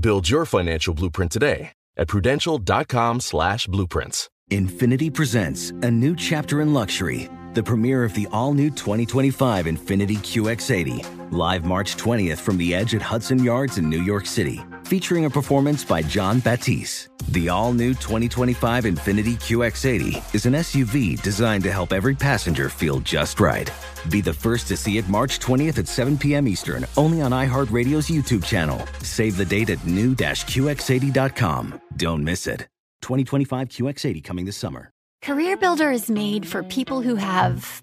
Build your financial blueprint today at prudential.com slash blueprints. Infiniti presents a new chapter in luxury, the premiere of the all-new 2025 Infiniti QX80, live March 20th from the edge at Hudson Yards in New York City, featuring a performance by Jon Batiste. The all-new 2025 Infiniti QX80 is an SUV designed to help every passenger feel just right. Be the first to see it March 20th at 7 p.m. Eastern, only on iHeartRadio's YouTube channel. Save the date at new-QX80.com. Don't miss it. 2025 QX80 coming this summer. Career Builder is made for people who have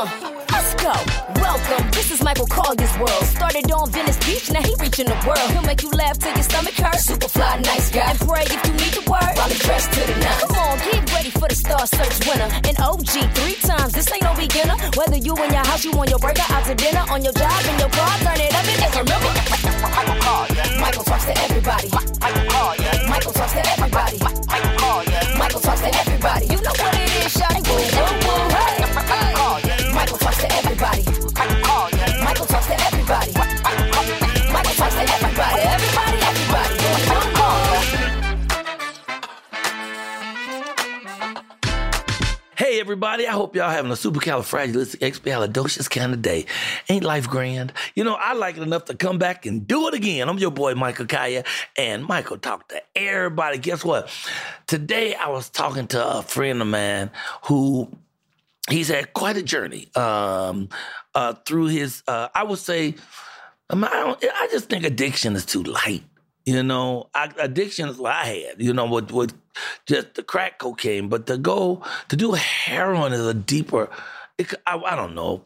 Let's go. Welcome. This is Michael Colyar's world. Started on Venice Beach, now he reaching the world. He'll make you laugh till your stomach hurts. Super fly, nice guy. And pray if you need the word. Probably dressed to the nines. Come on, get ready for the Star Search winner. An OG three times. This ain't no beginner. Whether you in your house, you on your burger, out to dinner, on your job, in your car, turn it up and just remember. Michael Colyar. Michael talks to everybody. Michael Colyar. Michael talks to everybody. Michael Colyar. Michael talks to everybody. You know what everybody, I hope y'all having a supercalifragilisticexpialidocious kind of day. Ain't life grand? You know, I like it enough to come back and do it again. I'm your boy Michael Colyar, and Michael talk to everybody. Guess what? Today I was talking to a friend of mine who he's had quite a journey um, uh, through his. Uh, I would say, I, don't, I just think addiction is too light. You know, I, addiction is what I had. You know, with with just the crack cocaine, but to go to do heroin is a deeper. It, I, I don't know.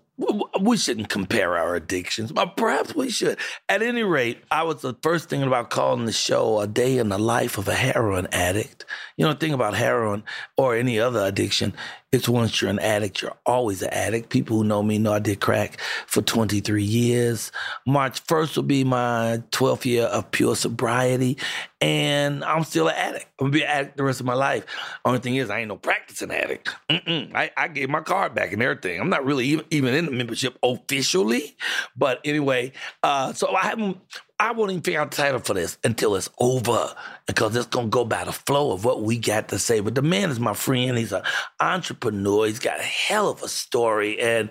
We- shouldn't compare our addictions, but perhaps we should. At any rate, I was the first thinking about calling the show "A Day in the Life of a Heroin Addict." You know, the thing about heroin or any other addiction, it's once you're an addict, you're always an addict. People who know me know I did crack for 23 years. March 1st will be my 12th year of pure sobriety, and I'm still an addict. I'm gonna be an addict the rest of my life. Only thing is, I ain't no practicing addict. I, I gave my card back and everything. I'm not really even, even in the membership officially, but anyway, uh, so I haven't. I won't even figure out the title for this until it's over because it's gonna go by the flow of what we got to say. But the man is my friend. He's an entrepreneur. He's got a hell of a story, and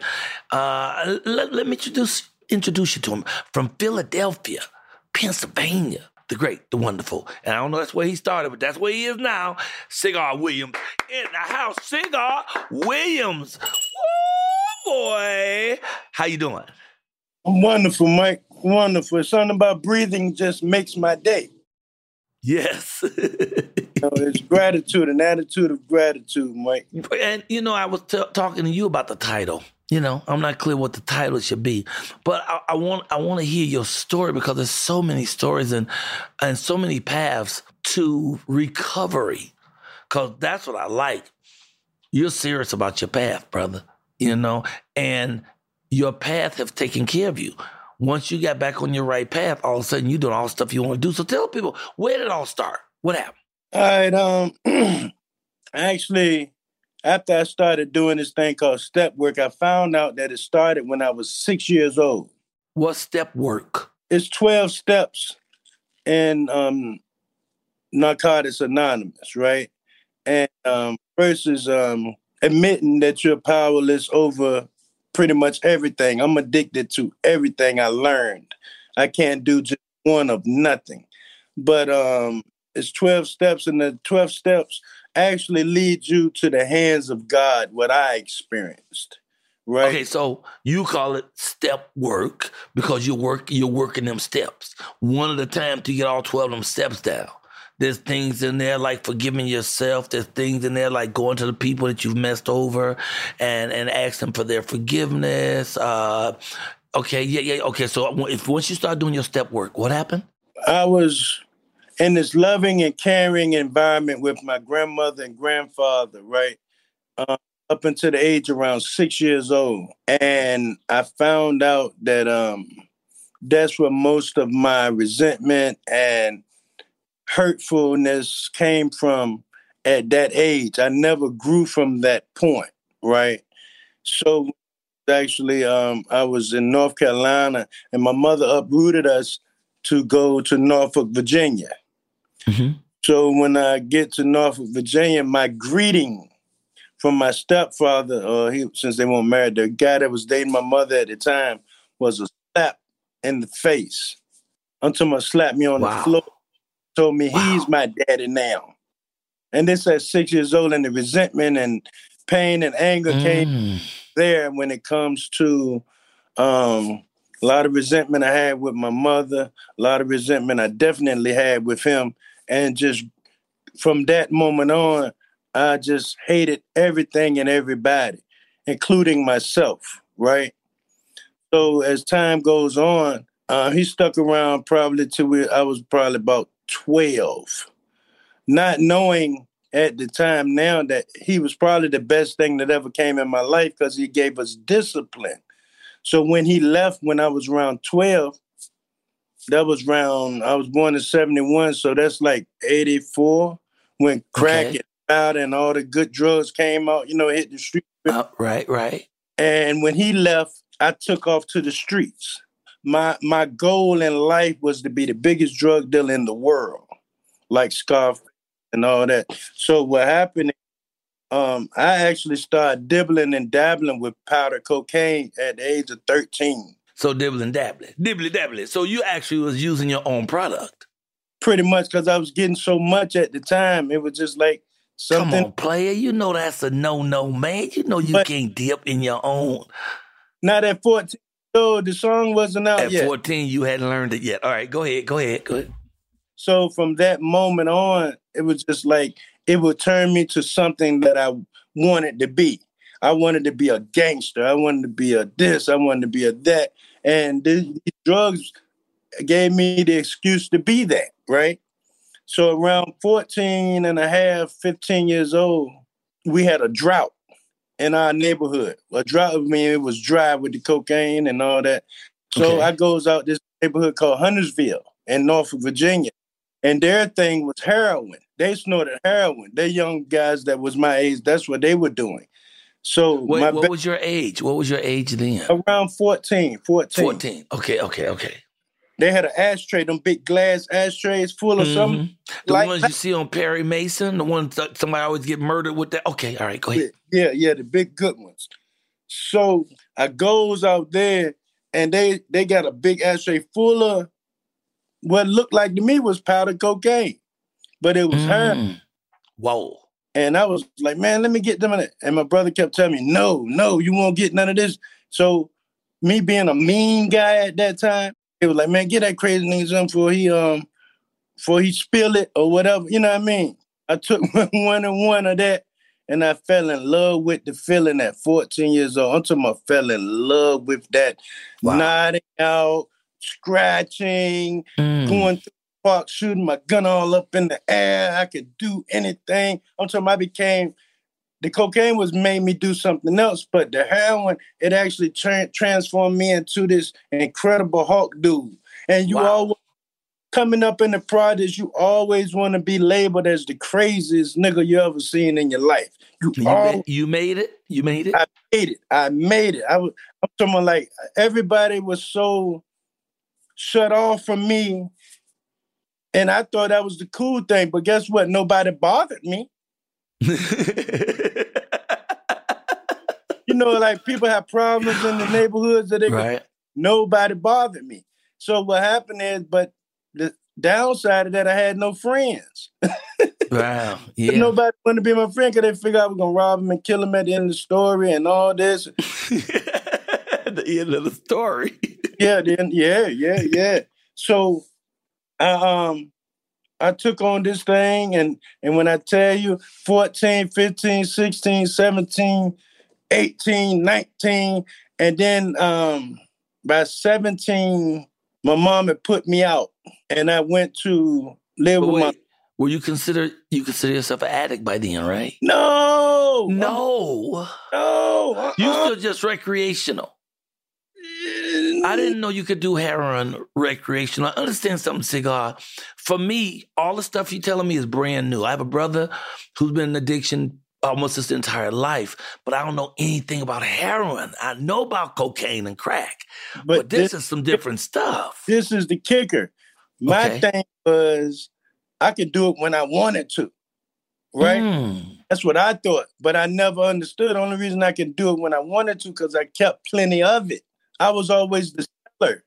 uh, let, let me introduce introduce you to him from Philadelphia, Pennsylvania. The great, the wonderful, and I don't know that's where he started, but that's where he is now. Cigar Williams in the house. Cigar Williams, Woo, boy, how you doing? I'm Wonderful, Mike. Wonderful. Something about breathing just makes my day. Yes. You know, it's gratitude, an attitude of gratitude, Mike. And you know, I was t- talking to you about the title. You know, I'm not clear what the title should be, but I, I want I want to hear your story because there's so many stories and and so many paths to recovery. Cause that's what I like. You're serious about your path, brother. You know, and your path have taken care of you. Once you got back on your right path, all of a sudden you're doing all the stuff you want to do. So tell people where did it all start? What happened? All right. Um, actually, after I started doing this thing called step work, I found out that it started when I was six years old. What step work? It's 12 steps in um, Narcotics Anonymous, right? And um, first is um, admitting that you're powerless over pretty much everything. I'm addicted to everything I learned. I can't do just one of nothing. But um, it's 12 steps, and the 12 steps actually lead you to the hands of God, what I experienced. Right. Okay, so you call it step work because you work you're working them steps. One at a time to get all 12 of them steps down. There's things in there like forgiving yourself. There's things in there like going to the people that you've messed over and and ask them for their forgiveness. Uh, okay, yeah, yeah. Okay, so if once you start doing your step work, what happened? I was in this loving and caring environment with my grandmother and grandfather, right? Uh, up until the age around six years old. And I found out that um, that's where most of my resentment and hurtfulness came from at that age. I never grew from that point, right? So actually, um, I was in North Carolina and my mother uprooted us to go to Norfolk, Virginia. Mm-hmm. So when I get to Norfolk, Virginia, my greeting from my stepfather, uh, he since they weren't married, the guy that was dating my mother at the time was a slap in the face. Until my slap me on wow. the floor, told me wow. he's my daddy now. And this at six years old, and the resentment and pain and anger mm. came there when it comes to um, a lot of resentment I had with my mother, a lot of resentment I definitely had with him. And just from that moment on, I just hated everything and everybody, including myself, right? So as time goes on, uh, he stuck around probably till I was probably about 12, not knowing at the time now that he was probably the best thing that ever came in my life because he gave us discipline. So when he left when I was around 12, that was around, I was born in 71, so that's like 84 when crack okay out and all the good drugs came out, you know, hit the street. Uh, right, right. And when he left, I took off to the streets. My my goal in life was to be the biggest drug dealer in the world, like Scarf and all that. So what happened? Um, I actually started dibbling and dabbling with powder cocaine at the age of thirteen. So dibbling, dabbling, dibbly dabbling. So you actually was using your own product. Pretty much, because I was getting so much at the time. It was just like Something. Come on, player. You know that's a no no, man. You know you but can't dip in your own. Not at 14. So the song wasn't out at yet. 14, you hadn't learned it yet. All right, go ahead. Go ahead. Go ahead. So from that moment on, it was just like it would turn me to something that I wanted to be. I wanted to be a gangster. I wanted to be a this. I wanted to be a that. And these drugs gave me the excuse to be that, right? So around 14 and a half, 15 years old, we had a drought in our neighborhood. A drought, I mean, it was dry with the cocaine and all that. So okay. I goes out this neighborhood called Huntersville in Norfolk, Virginia. And their thing was heroin. They snorted heroin. They young guys that was my age, that's what they were doing. So Wait, what ba- was your age? What was your age then? Around 14. 14. 14. Okay, okay, okay. They had an ashtray, them big glass ashtrays full of mm-hmm. something. The like ones that. you see on Perry Mason, the ones that somebody always get murdered with that. Okay, all right, go ahead. Yeah, yeah, the big good ones. So I goes out there and they they got a big ashtray full of what looked like to me was powder cocaine, but it was mm. her. Whoa. And I was like, man, let me get them in it. And my brother kept telling me, no, no, you won't get none of this. So me being a mean guy at that time, he was like, man, get that crazy nigga something before he um before he spill it or whatever. You know what I mean? I took one and one of that and I fell in love with the feeling at 14 years old. I'm talking about fell in love with that wow. nodding out, scratching, mm. going through the park, shooting my gun all up in the air. I could do anything. I'm talking I became the cocaine was made me do something else, but the heroin it actually tra- transformed me into this incredible Hulk dude. And you Wow. always coming up in the projects, you always want to be labeled as the craziest nigga you ever seen in your life. You, You, always ma- you made it. You made it. I made it. I made it. I was I'm talking like everybody was so shut off from me. And I thought that was the cool thing. But guess what? Nobody bothered me. You know, like people have problems in the neighborhoods that they right. nobody bothered me. So what happened is, but the downside of that, I had no friends. Wow. Yeah. Nobody wanted to be my friend because they figured I was gonna rob him and kill him at the end of the story and all this. the end of the story. yeah, then yeah, yeah, yeah. So I um I took on this thing and and when I tell you 14, 15, 16, 17, 18, 19, and then um by 17, my mom had put me out and I went to live But with my were you consider you consider yourself an addict by then, right? No, No. no. You uh-uh. still just recreational. I didn't know you could do heroin recreational. I understand something, cigar. For me, all the stuff you're telling me is brand new. I have a brother who's been in addiction almost his entire life, but I don't know anything about heroin. I know about cocaine and crack, but, this, is some different stuff. this is the kicker. My Okay. thing was I could do it when I wanted to. Right? Mm. That's what I thought. But I never understood. The only reason I could do it when I wanted to, because I kept plenty of it. I was always the seller.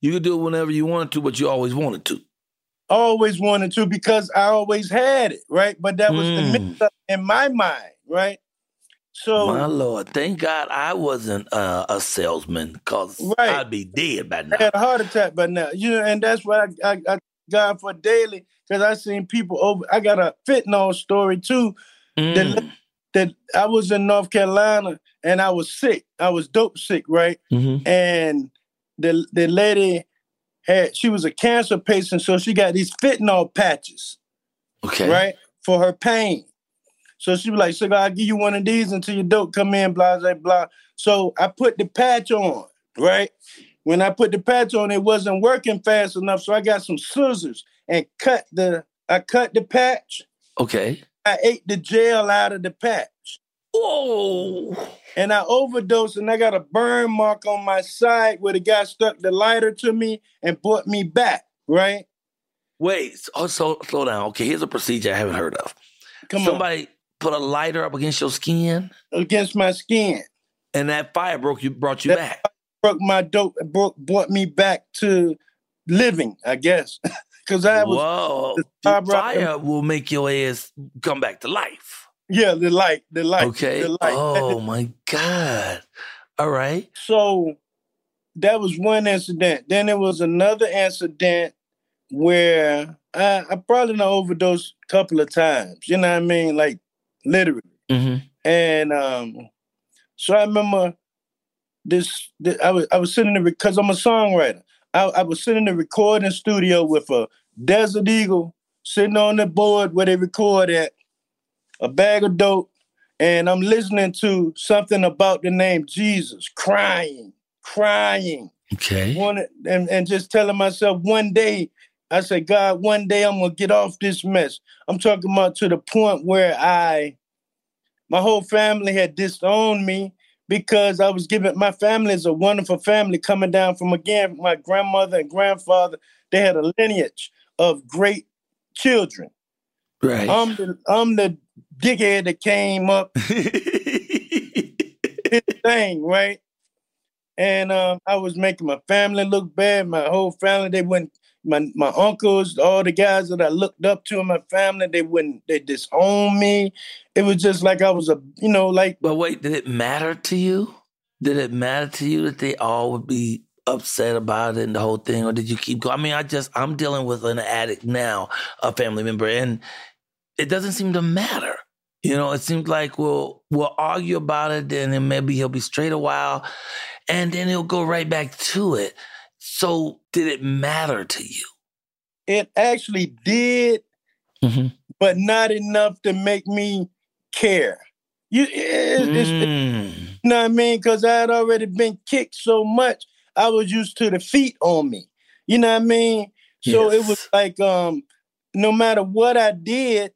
You could do it whenever you wanted to, but you always wanted to. Always wanted to because I always had it, right? But that was Mm. the mix up in my mind, right? So My lord, thank God I wasn't uh, a salesman, cause Right. I'd be dead by now. I had a heart attack by now. You know, and that's why I, I, I God for daily because I seen people over. I got a fentanyl story too. Mm. That I was in North Carolina and I was sick. I was dope sick, right? Mhm. And the the lady had she was a cancer patient, so she got these fentanyl patches, Okay. right, for her pain. So she was like, "So I'll give you one of these until your dope come in." Blah blah blah. So I put the patch on, right. When I put the patch on, it wasn't working fast enough, so I got some scissors and cut the. I cut the patch. Okay. I ate the gel out of the patch. Whoa. and I overdosed and I got a burn mark on my side where the guy stuck the lighter to me and brought me back, right? Wait. So, oh, so slow down. Okay. Here's a procedure I haven't heard of. Come Somebody put a lighter up against your skin. Against my skin. and that fire broke you, brought you That- back. Broke my dope, broke, brought me back to living, I guess. Cause I was Whoa. the The fire fire will make your ass come back to life. Yeah, the light, the light. Okay. The light. Oh my God. All right. So that was one incident. Then there was another incident where I, I probably done overdosed a couple of times. You know what I mean? Like literally. Mm-hmm. And um, so I remember this. th- I was I was sitting there because I'm a songwriter. I, I was sitting in the recording studio with a Desert Eagle sitting on the board where they record at, a bag of dope, and I'm listening to something about the name Jesus, crying, crying, Okay. wanted, and, and just telling myself one day. I said, God, one day I'm gonna get off this mess. I'm talking about to the point where I my whole family had disowned me because I was giving my family is a wonderful family coming down from again my grandmother and grandfather. They had a lineage of great children. Right. I'm the I'm the dickhead that came up thing, right? And um, I was making my family look bad. My whole family, they wouldn't. My my uncles, all the guys that I looked up to in my family, they wouldn't. They disowned me. It was just like I was a, you know, like but wait, did it matter to you? Did it matter to you that they all would be upset about it and the whole thing, or did you keep going? I mean, I just I'm dealing with an addict now, a family member, and it doesn't seem to matter. You know, it seems like we'll we'll argue about it, and then maybe he'll be straight a while, and then he'll go right back to it. So, did it matter to you? it actually did, Mhm. but not enough to make me care. You, mm. you know what I mean? Because I had already been kicked so much, I was used to the feet on me. You know what I mean? So yes. it was like, um, no matter what I did,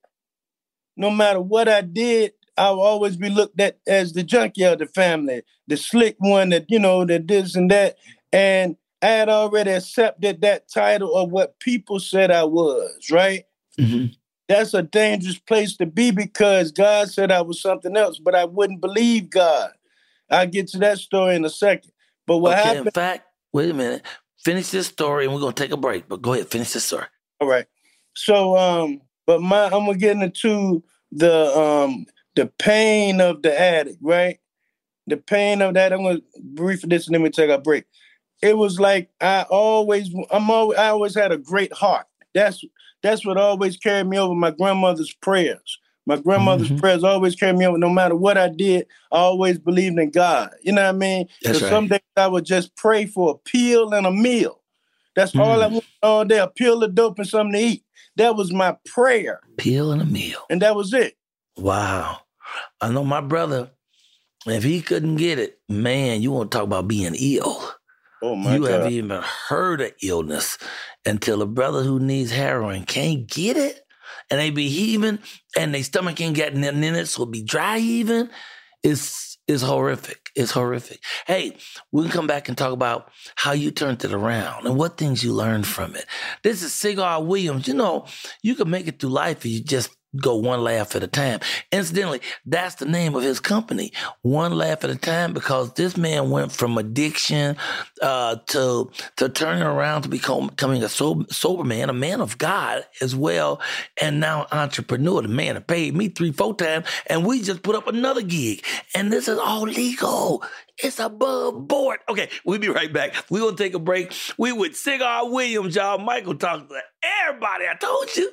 no matter what I did, I will always be looked at as the junkie of the family, the slick one that, you know, that this and that. And I had already accepted that title of what people said I was, right? Mm-hmm. That's a dangerous place to be because God said I was something else, but I wouldn't believe God. I'll get to that story in a second. But what okay, happened? In fact, wait a minute. Finish this story and we're gonna take a break. But go ahead, finish this story. All right. So um, but my I'm gonna get into the um the pain of the addict, right? The pain of that. I'm gonna brief this and then we take a break. It was like I always I'm always I always had a great heart. That's that's what always carried me over. My grandmother's prayers. My grandmother's mm-hmm. prayers always carried me over. No matter what I did, I always believed in God. You know what I mean? That's right. Some days I would just pray for a pill and a meal. That's mm. all I wanted all day, a pill of dope and something to eat. That was my prayer. Pill and a meal. And that was it. Wow. I know my brother, if he couldn't get it, man, you want to talk about being ill. Oh my god. you God. haven't even heard of illness until a brother who needs heroin can't get it and they be heaving and their stomach ain't got nothing in it, so it be dry heaving. It's it's horrific. It's horrific. Hey, we can come back and talk about how you turned it around and what things you learned from it. This is Cigar Williams. You know, you can make it through life if you just go one laugh at a time. Incidentally, that's the name of his company, One Laugh at a Time, because this man went from addiction uh, to to turning around to become, becoming a sober, sober man, a man of God as well, and now entrepreneur. The man that paid me three, four times, and we just put up another gig, and this is all legal. It's above board. Okay, we'll be right back. We're gonna take a break. We with Cigar Williams, y'all. Michael talks to everybody. I told you.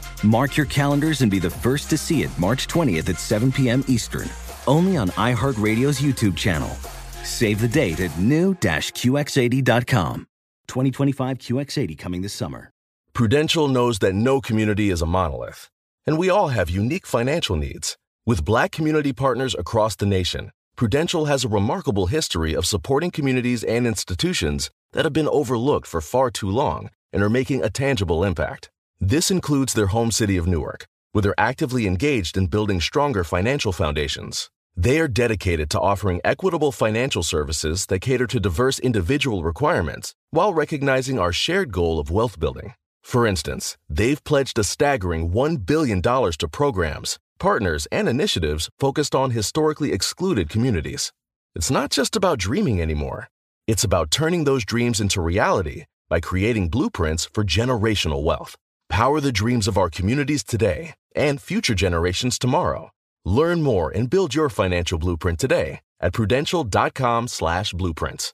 Mark your calendars and be the first to see it March 20th at 7 p.m. Eastern, only on iHeartRadio's YouTube channel. Save the date at new-QX80.com. 2025 QX80 coming this summer. Prudential knows that no community is a monolith, and we all have unique financial needs. With black community partners across the nation, Prudential has a remarkable history of supporting communities and institutions that have been overlooked for far too long and are making a tangible impact. This includes their home city of Newark, where they're actively engaged in building stronger financial foundations. They are dedicated to offering equitable financial services that cater to diverse individual requirements while recognizing our shared goal of wealth building. For instance, they've pledged a staggering $1 billion to programs, partners, and initiatives focused on historically excluded communities. It's not just about dreaming anymore, it's about turning those dreams into reality by creating blueprints for generational wealth. Power the dreams of our communities today and future generations tomorrow Learn more and build your financial blueprint today at prudential.com/blueprints.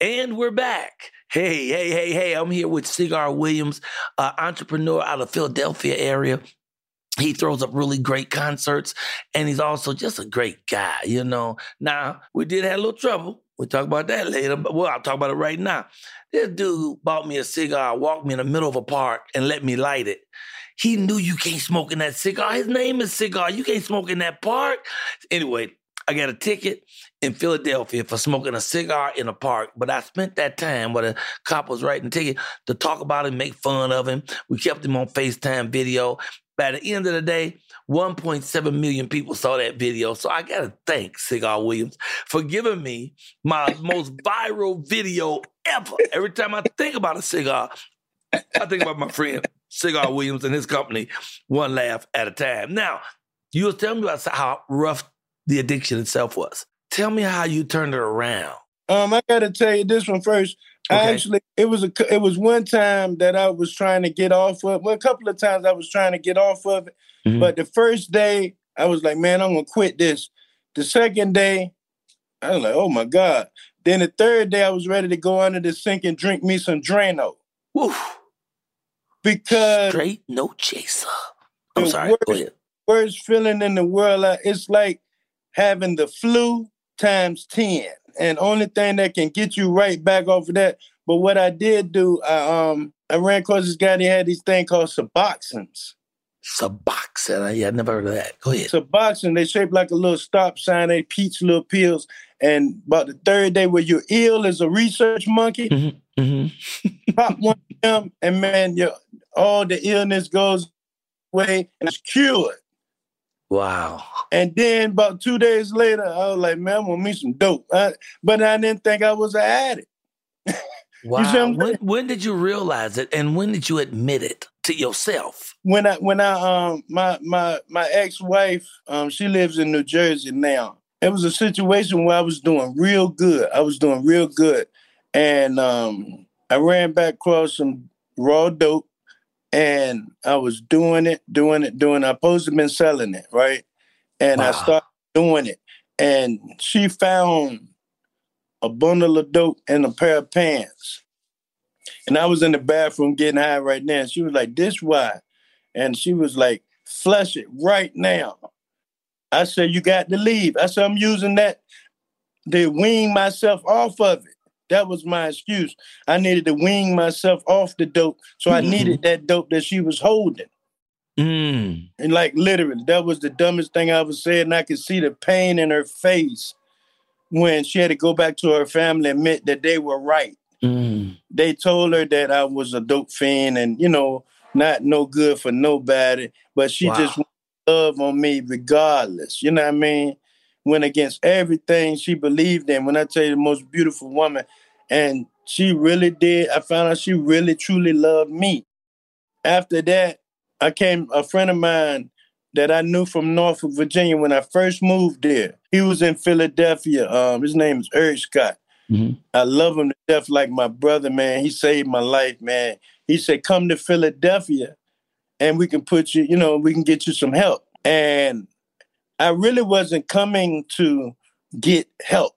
And we're back. Hey, hey, hey, hey, I'm here with Cigar Williams, uh, entrepreneur out of Philadelphia area. He throws up really great concerts, and he's also just a great guy, you know. Now, we did have a little trouble. We'll talk about that later, but well, I'll talk about it right now. This dude bought me a cigar, walked me in the middle of a park, and let me light it. He knew you can't smoke in that cigar. His name is Cigar. You can't smoke in that park. Anyway, I got a ticket in Philadelphia for smoking a cigar in a park, but I spent that time where the cop was writing ticket to talk about him, make fun of him. We kept him on FaceTime video. By the end of the day, 1.7 million people saw that video. So I got to thank Cigar Williams for giving me my most viral video ever. Every time I think about a cigar, I think about my friend Cigar Williams and his company, one laugh at a time. Now, you was telling me about how rough the addiction itself was. Tell me how you turned it around. Um, I got to tell you this one first. I actually, it was a, it was one time that I was trying to get off of. Well, a couple of times I was trying to get off of it, Mhm. but the first day I was like, man, I'm gonna quit this. The second day, I was like, oh my god. Then the third day, I was ready to go under the sink and drink me some Drano Woo, because straight no chaser. I'm sorry. Go worst- ahead. worst feeling in the world. It's like having the flu times 10. And only thing that can get you right back off of that. But what I did do, I um I ran across this guy, they had these thing called Suboxones. Suboxone. Yeah, I never heard of that. Go ahead. Suboxone, they shaped like a little stop sign, they peach little pills. And about the third day where you're ill as a research monkey, Mm-hmm. pop one of them, and man, your all the illness goes away and it's cured. Wow. And then about two days later, I was like, man, I want me some dope. I- but I didn't think I was an addict. Wow. see when, when did you realize it and when did you admit it to yourself? When I when I um my my my ex-wife, um, she lives in New Jersey now. It was a situation where I was doing real good. I was doing real good. And um I ran back across some raw dope and I was doing it, doing it, doing it. I supposed to been selling it, right? And I Wow. started doing it. And she found a bundle of dope and a pair of pants. And I was in the bathroom getting high right now. And she was like, This why? And she was like, Flush it right now. I said, You got to leave. I said, I'm using that to wean myself off of it. That was my excuse. I needed to wean myself off the dope. So I Mhm. needed that dope that she was holding. Mm. And like literally, that was the dumbest thing I ever said. And I could see the pain in her face when she had to go back to her family and admit that they were right. Mm. They told her that I was a dope fiend and, you know, not no good for nobody. But she Wow. just wanted love on me regardless. You know what I mean? Went against everything she believed in. When I tell you the most beautiful woman, and she really did. I found out she really truly loved me. After that, I came a friend of mine that I knew from Norfolk, Virginia when I first moved there. He was in Philadelphia. Um, his name is Eric Scott. Mhm. I love him to death like my brother, man. He saved my life, man. He said, come to Philadelphia and we can put you, you know, we can get you some help. And I really wasn't coming to get help.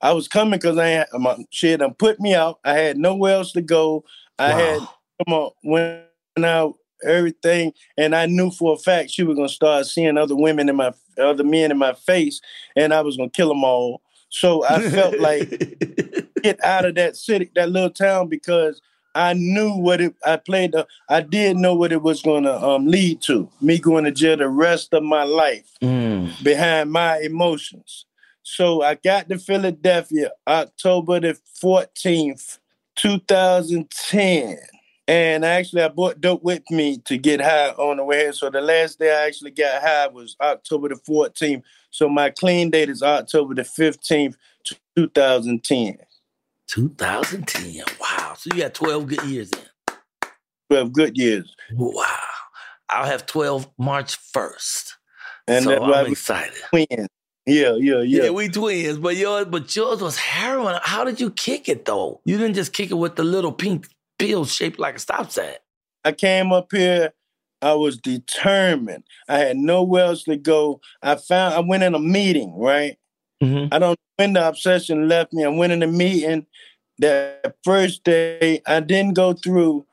I was coming because I had my shit done put me out. I had nowhere else to go. I Wow. had come on went out everything, and I knew for a fact she was gonna start seeing other women in my other men in my face, and I was gonna kill them all. So I felt like get out of that city, that little town, because I knew what it. I played. The, I did know what it was going to um, lead to. Me going to jail the rest of my life Mm. behind my emotions. So I got to Philadelphia October the 14th, 2010. And actually, I brought dope with me to get high on the way here. So the last day I actually got high was October the 14th. So my clean date is October the 15th, 2010. 2010. Wow. So you got 12 good years in. 12 good years. Wow. I'll have 12 March 1st. And so that's why I'm excited. twins. Yeah, yeah, yeah. Yeah, we twins, but yours, but yours was heroin. How did you kick it though? You didn't just kick it with the little pink pill shaped like a stop sign. I came up here. I was determined. I had nowhere else to go. I found I went in a meeting, right? Mm-hmm. I don't when the obsession left me. I went in a meeting. That first day, I didn't go through.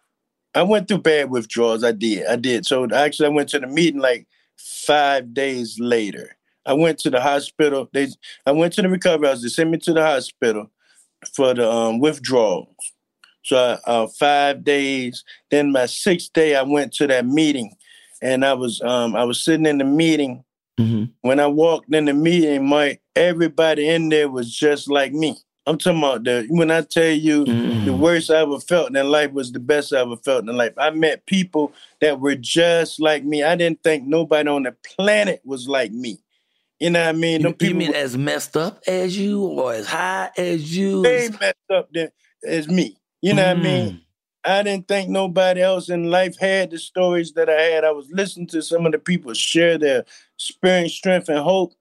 I went through bad withdrawals. I did. I did. So actually, I went to the meeting like five days later. I went to the hospital. They, I went to the recovery house. They sent me to the hospital for the um, withdrawals. So uh, five days. Then my sixth day, I went to that meeting, and I was um, I was sitting in the meeting. Mm-hmm. When I walked in the meeting, my everybody in there was just like me. I'm talking about the when I tell you Mm-hmm. the worst I ever felt in life was the best I ever felt in life. I met people that were just like me. I didn't think nobody on the planet was like me. You know what I mean? You, Them you people mean were as messed up as you or as high as you? way messed up than as me. You know what I mean? Mm. I didn't think nobody else in life had the stories that I had. I was listening to some of the people share their experience, strength, and hope.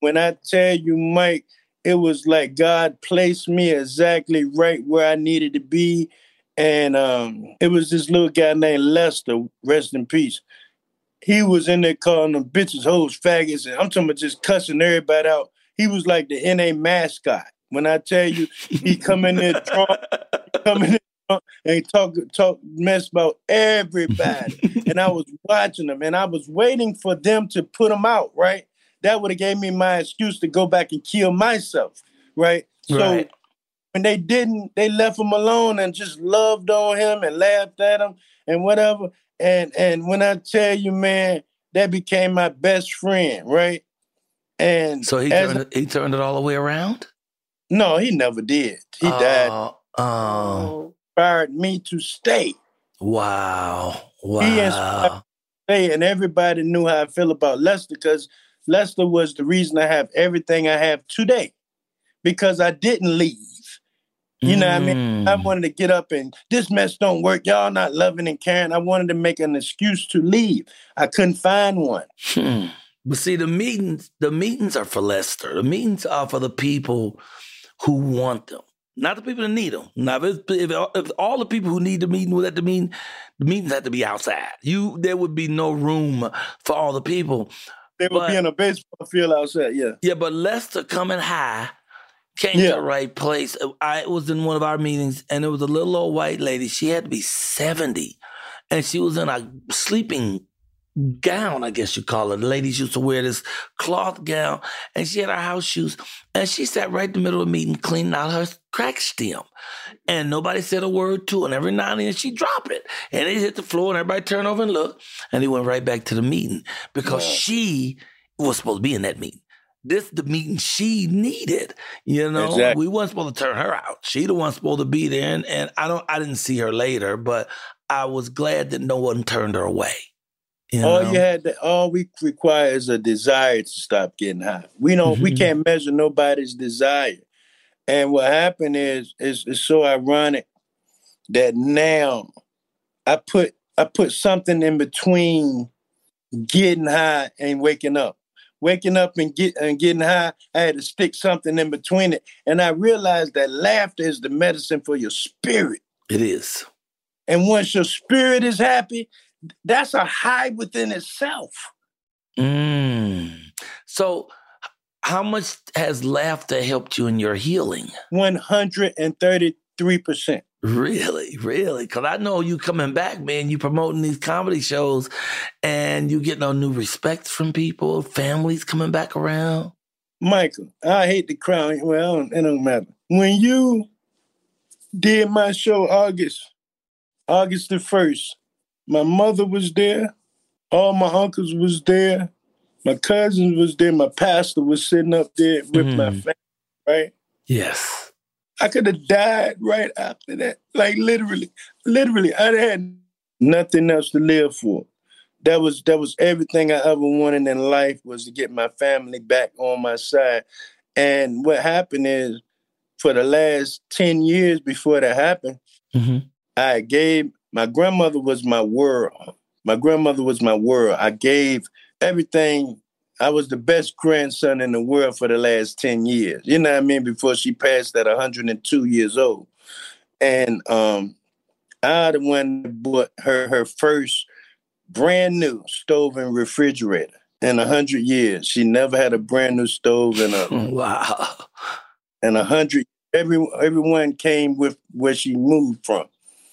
When I tell you, Mike, it was like God placed me exactly right where I needed to be. And um, it was this little guy named Lester, rest in peace. He was in there calling them bitches, hoes, faggots, and I'm talking about just cussing everybody out. He was like the NA mascot. When I tell you, he come in there drunk, come in there and talk talk mess about everybody. and I was watching them, and I was waiting for them to put him out. Right, that would have gave me my excuse to go back and kill myself. Right, so Right. when they didn't, they left him alone and just loved on him and laughed at him and whatever. And and when I tell you, man, that became my best friend, right? And So he turned it, he turned it all the way around. no, he never did. He died. Oh, oh, oh. Inspired me to stay. wow, He inspired wow. me to stay, and everybody knew how I feel about Lester because Lester was the reason I have everything I have today. Because I didn't leave. You know what I mean? I Mm. wanted to get up and this mess don't work. Y'all not loving and caring. I wanted to make an excuse to leave. I couldn't find one. Hmm. But see, the meetings, the meetings are for Lester. The meetings are for the people who want them, not the people that need them. Now, if, if, if all the people who need the meeting were at the meeting, the meetings have to be outside. You, there would be no room for all the people. They would But- be in a baseball field outside. Yeah. Yeah, but Lester coming high came Yeah. to the right place. I was in one of our meetings, and it was a little old white lady. She had to be 70, and she was in a sleeping gown, I guess you call it. The ladies used to wear this cloth gown, and she had her house shoes, and she sat right in the middle of the meeting cleaning out her crack stem. And nobody said a word to her, and every now and then she dropped it, and it hit the floor, and everybody turned over and looked, and they went right back to the meeting because she was supposed to be in that meeting. This the meeting she needed. You know, Exactly. we weren't supposed to turn her out. She the one supposed to be there, and, and I don't. I didn't see her later, but I was glad that no one turned her away. You all know? you had to, all we require is a desire to stop getting high. We don't we Mhm. can't measure nobody's desire. And what happened is is it's so ironic that now I put I put something in between getting high and waking up. Waking up and get and getting high, I had to stick something in between it. And I realized that laughter is the medicine for your spirit. It is. And once your spirit is happy, that's a high within itself. Mm. So, how much has laughter helped you in your healing? 133%. Really, really? Because I know you coming back, man. You promoting these comedy shows, and you getting a new respect from people. Families coming back around. Michael, I hate the crown. Well, it don't matter. When you did my show August, August the 1st, my mother was there, all my uncles was there, My cousins was there. My pastor was sitting up there with my Mm. family, right? Yes. I could have died right after that. Like literally, literally, I had nothing else to live for. That was that was everything I ever wanted in life was to get my family back on my side. And what happened is, for the last ten years before that happened, hmm I gave my grandmother was my world. My grandmother was my world. I gave everything. I was the best grandson in the world for the last 10 years. You know what I mean? Before she passed at 102 years old. And um I the one that bought her her first brand new stove and refrigerator in a hundred years. She never had a brand new stove in a Wow. in a hundred every everyone came with where she moved from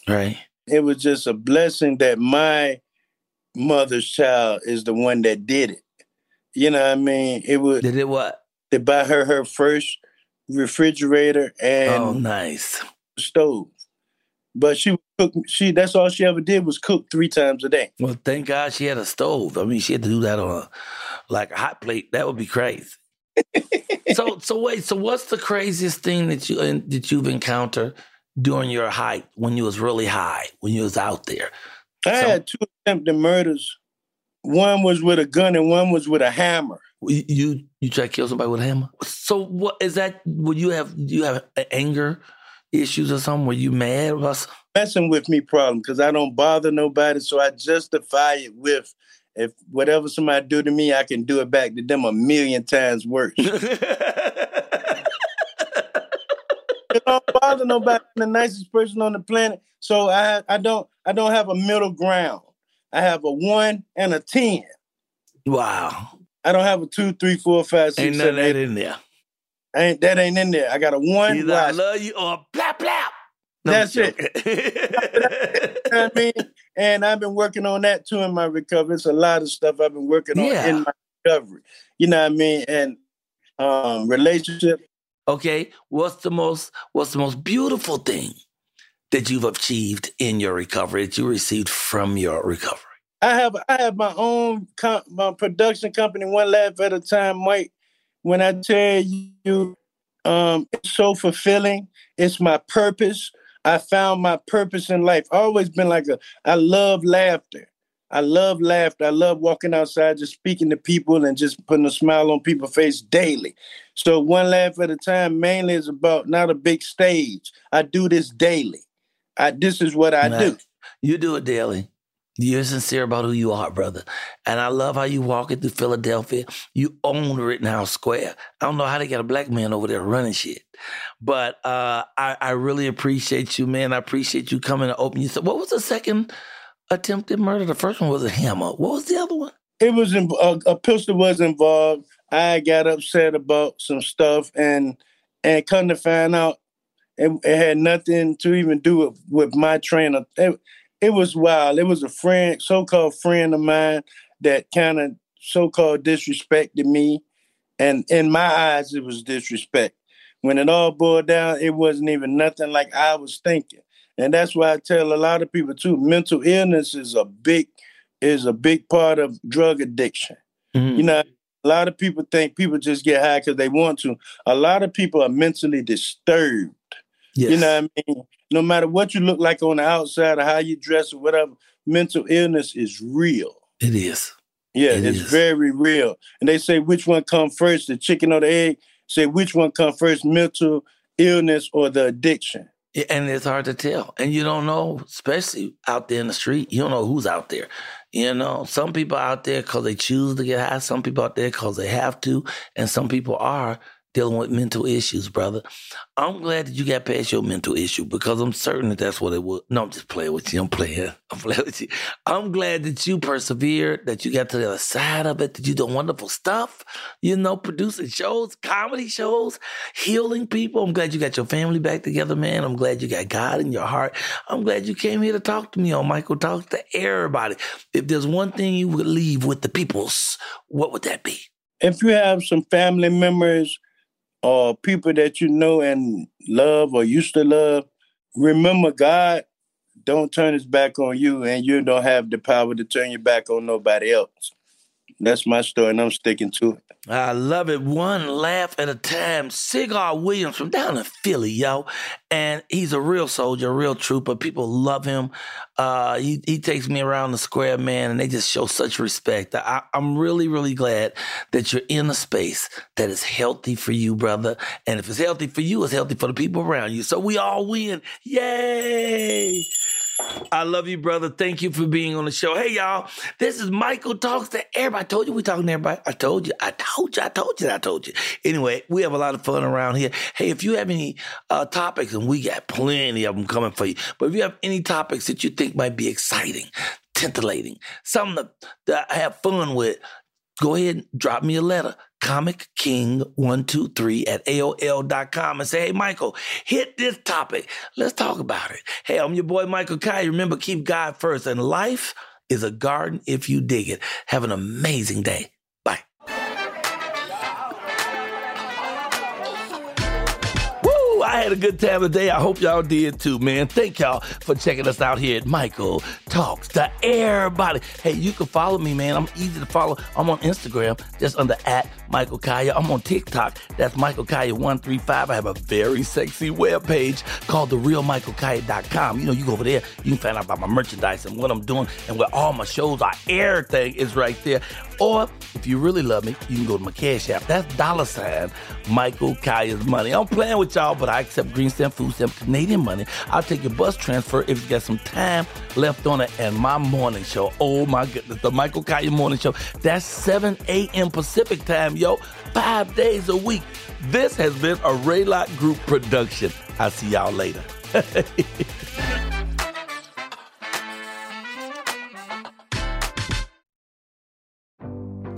Right. It was just a blessing that my mother's child is the one that did it. You know what I mean? It was Did it what? they buy her her first refrigerator and oh, nice. stove. But she would cook she that's all she ever did was cook three times a day. Well, thank God she had a stove. I mean, she had to do that on a, like a hot plate. That would be crazy. so, so wait. So, what's the craziest thing that you that you've encountered during your hike when you was really high when you was out there? I So- had two attempted murders. One was with a gun and one was with a hammer. You you, you try to kill somebody with a hammer. So, what is that? Would you have you have anger issues or something? Were you mad about? Something? Messing with me problem because I don't bother nobody, so I justify it with if whatever somebody do to me, I can do it back to them a million times worse. I don't bother nobody. I'm the nicest person on the planet. So I I don't I don't have a middle ground. I have a one and a ten. wow. I don't have a two, three, four, five, six, Ain't none seven, that eight. in there. Ain't that ain't in there. I got a one. Either I love you or plap plap. That's it. you know what I mean? And I've been working on that too in my recovery. It's a lot of stuff I've been working on Yeah. in my recovery. You know what I mean? And um relationship. Okay, what's the most what's the most beautiful thing that you've achieved in your recovery that you received from your recovery? I have I have my own com- my production company, one laugh at a time, Mike. When I tell you, um, it's so fulfilling. It's my purpose. I found my purpose in life. Always been like a. I love laughter. I love laughter. I love walking outside, just speaking to people and just putting a smile on people's face daily. So one laugh at a time mainly is about not a big stage. I do this daily. I this is what I do. You do it daily. You're sincere about who you are, brother. And I love how you walk it through Philadelphia. You own Rittenhouse Square. I don't know how they got a black man over there running shit. But uh, I, I really appreciate you, man. I appreciate you coming to open. You said, what was the second attempted murder? The first one was a hammer. What was the other one? it was in, a, pistol was involved. I got upset about some stuff, and and come to find out, it, it had nothing to even do with, with my trainer. It, it was wild. It was a friend, so-called friend of mine, that kind of so-called disrespected me, and in my eyes, it was disrespect. When it all boiled down, it wasn't even nothing like I was thinking, and that's why I tell a lot of people too. Mental illness is a big is a big part of drug addiction. Mm-hmm. You know, a lot of people think people just get high because they want to. A lot of people are mentally disturbed. Yes. You know what I mean? No matter what you look like on the outside or how you dress or whatever, mental illness is real. It is. Yeah, It it's is. very real. And they say which one come first, the chicken or the egg? Say which one come first, mental illness or the addiction? And it's hard to tell. And you don't know, especially out there in the street, you don't know who's out there. You know, some people out there because they choose to get high, some people out there because they have to, and some people are dealing with mental issues, brother. I'm glad that you got past your mental issue because I'm certain that that's what it was. No, I'm just playing with you. I'm playing. I'm playing with you. I'm glad that you persevered, that you got to the other side of it, that you do wonderful stuff, you know, producing shows, comedy shows, healing people. I'm glad you got your family back together, man. I'm glad you got God in your heart. I'm glad you came here to talk to me on Michael Talk to everybody. If there's one thing you would leave with the peoples, what would that be? if you have some family members or people that you know and love or used to love, remember God don't turn his back on you and you don't have the power to turn your back on nobody else. that's my story, and I'm sticking to it. I love it. One laugh at a time. Cigar Williams from down in Philly, yo. And he's a real soldier, a real trooper. People love him. Uh, he, he takes me around the square, man, and they just show such respect. I, I'm really, really glad that you're in a space that is healthy for you, brother. And if it's healthy for you, it's healthy for the people around you. So we all win. Yay! I love you, brother. Thank you for being on the show. Hey, y'all. This is Michael Talks to Everybody. I told you we talking to everybody. I told you. I told you. I told you. I told you. Anyway, we have a lot of fun around here. Hey, if you have any uh, topics, and we got plenty of them coming for you, but if you have any topics that you think might be exciting, titillating, something to, to have fun with, go ahead and drop me a letter. Comic King 123 at AOL.com and say, hey, Michael, hit this topic. Let's talk about it. Hey, I'm your boy, Michael Colyar. Remember, keep God first. And life is a garden if you dig it. Have an amazing day. Had a good time today. I hope y'all did too, man. Thank y'all for checking us out here at Michael Talks to Everybody. Hey, you can follow me, man. I'm easy to follow. I'm on Instagram, just under at Michael Colyar. I'm on TikTok. That's Michael Colyar135. I have a very sexy webpage called TheRealMichaelColyar.com. You know, you go over there, you can find out about my merchandise and what I'm doing and where all my shows are. Everything is right there. Or if you really love me, you can go to my Cash App. That's dollar sign Michael Colyar's money. I'm playing with y'all, but I accept green stamp, food stamp, Canadian money. I'll take your bus transfer if you got some time left on it. And my morning show, oh my goodness, the Michael Colyar morning show. That's 7 a.m. Pacific time, yo, five days a week. This has been a Raylock Group production. I'll see y'all later.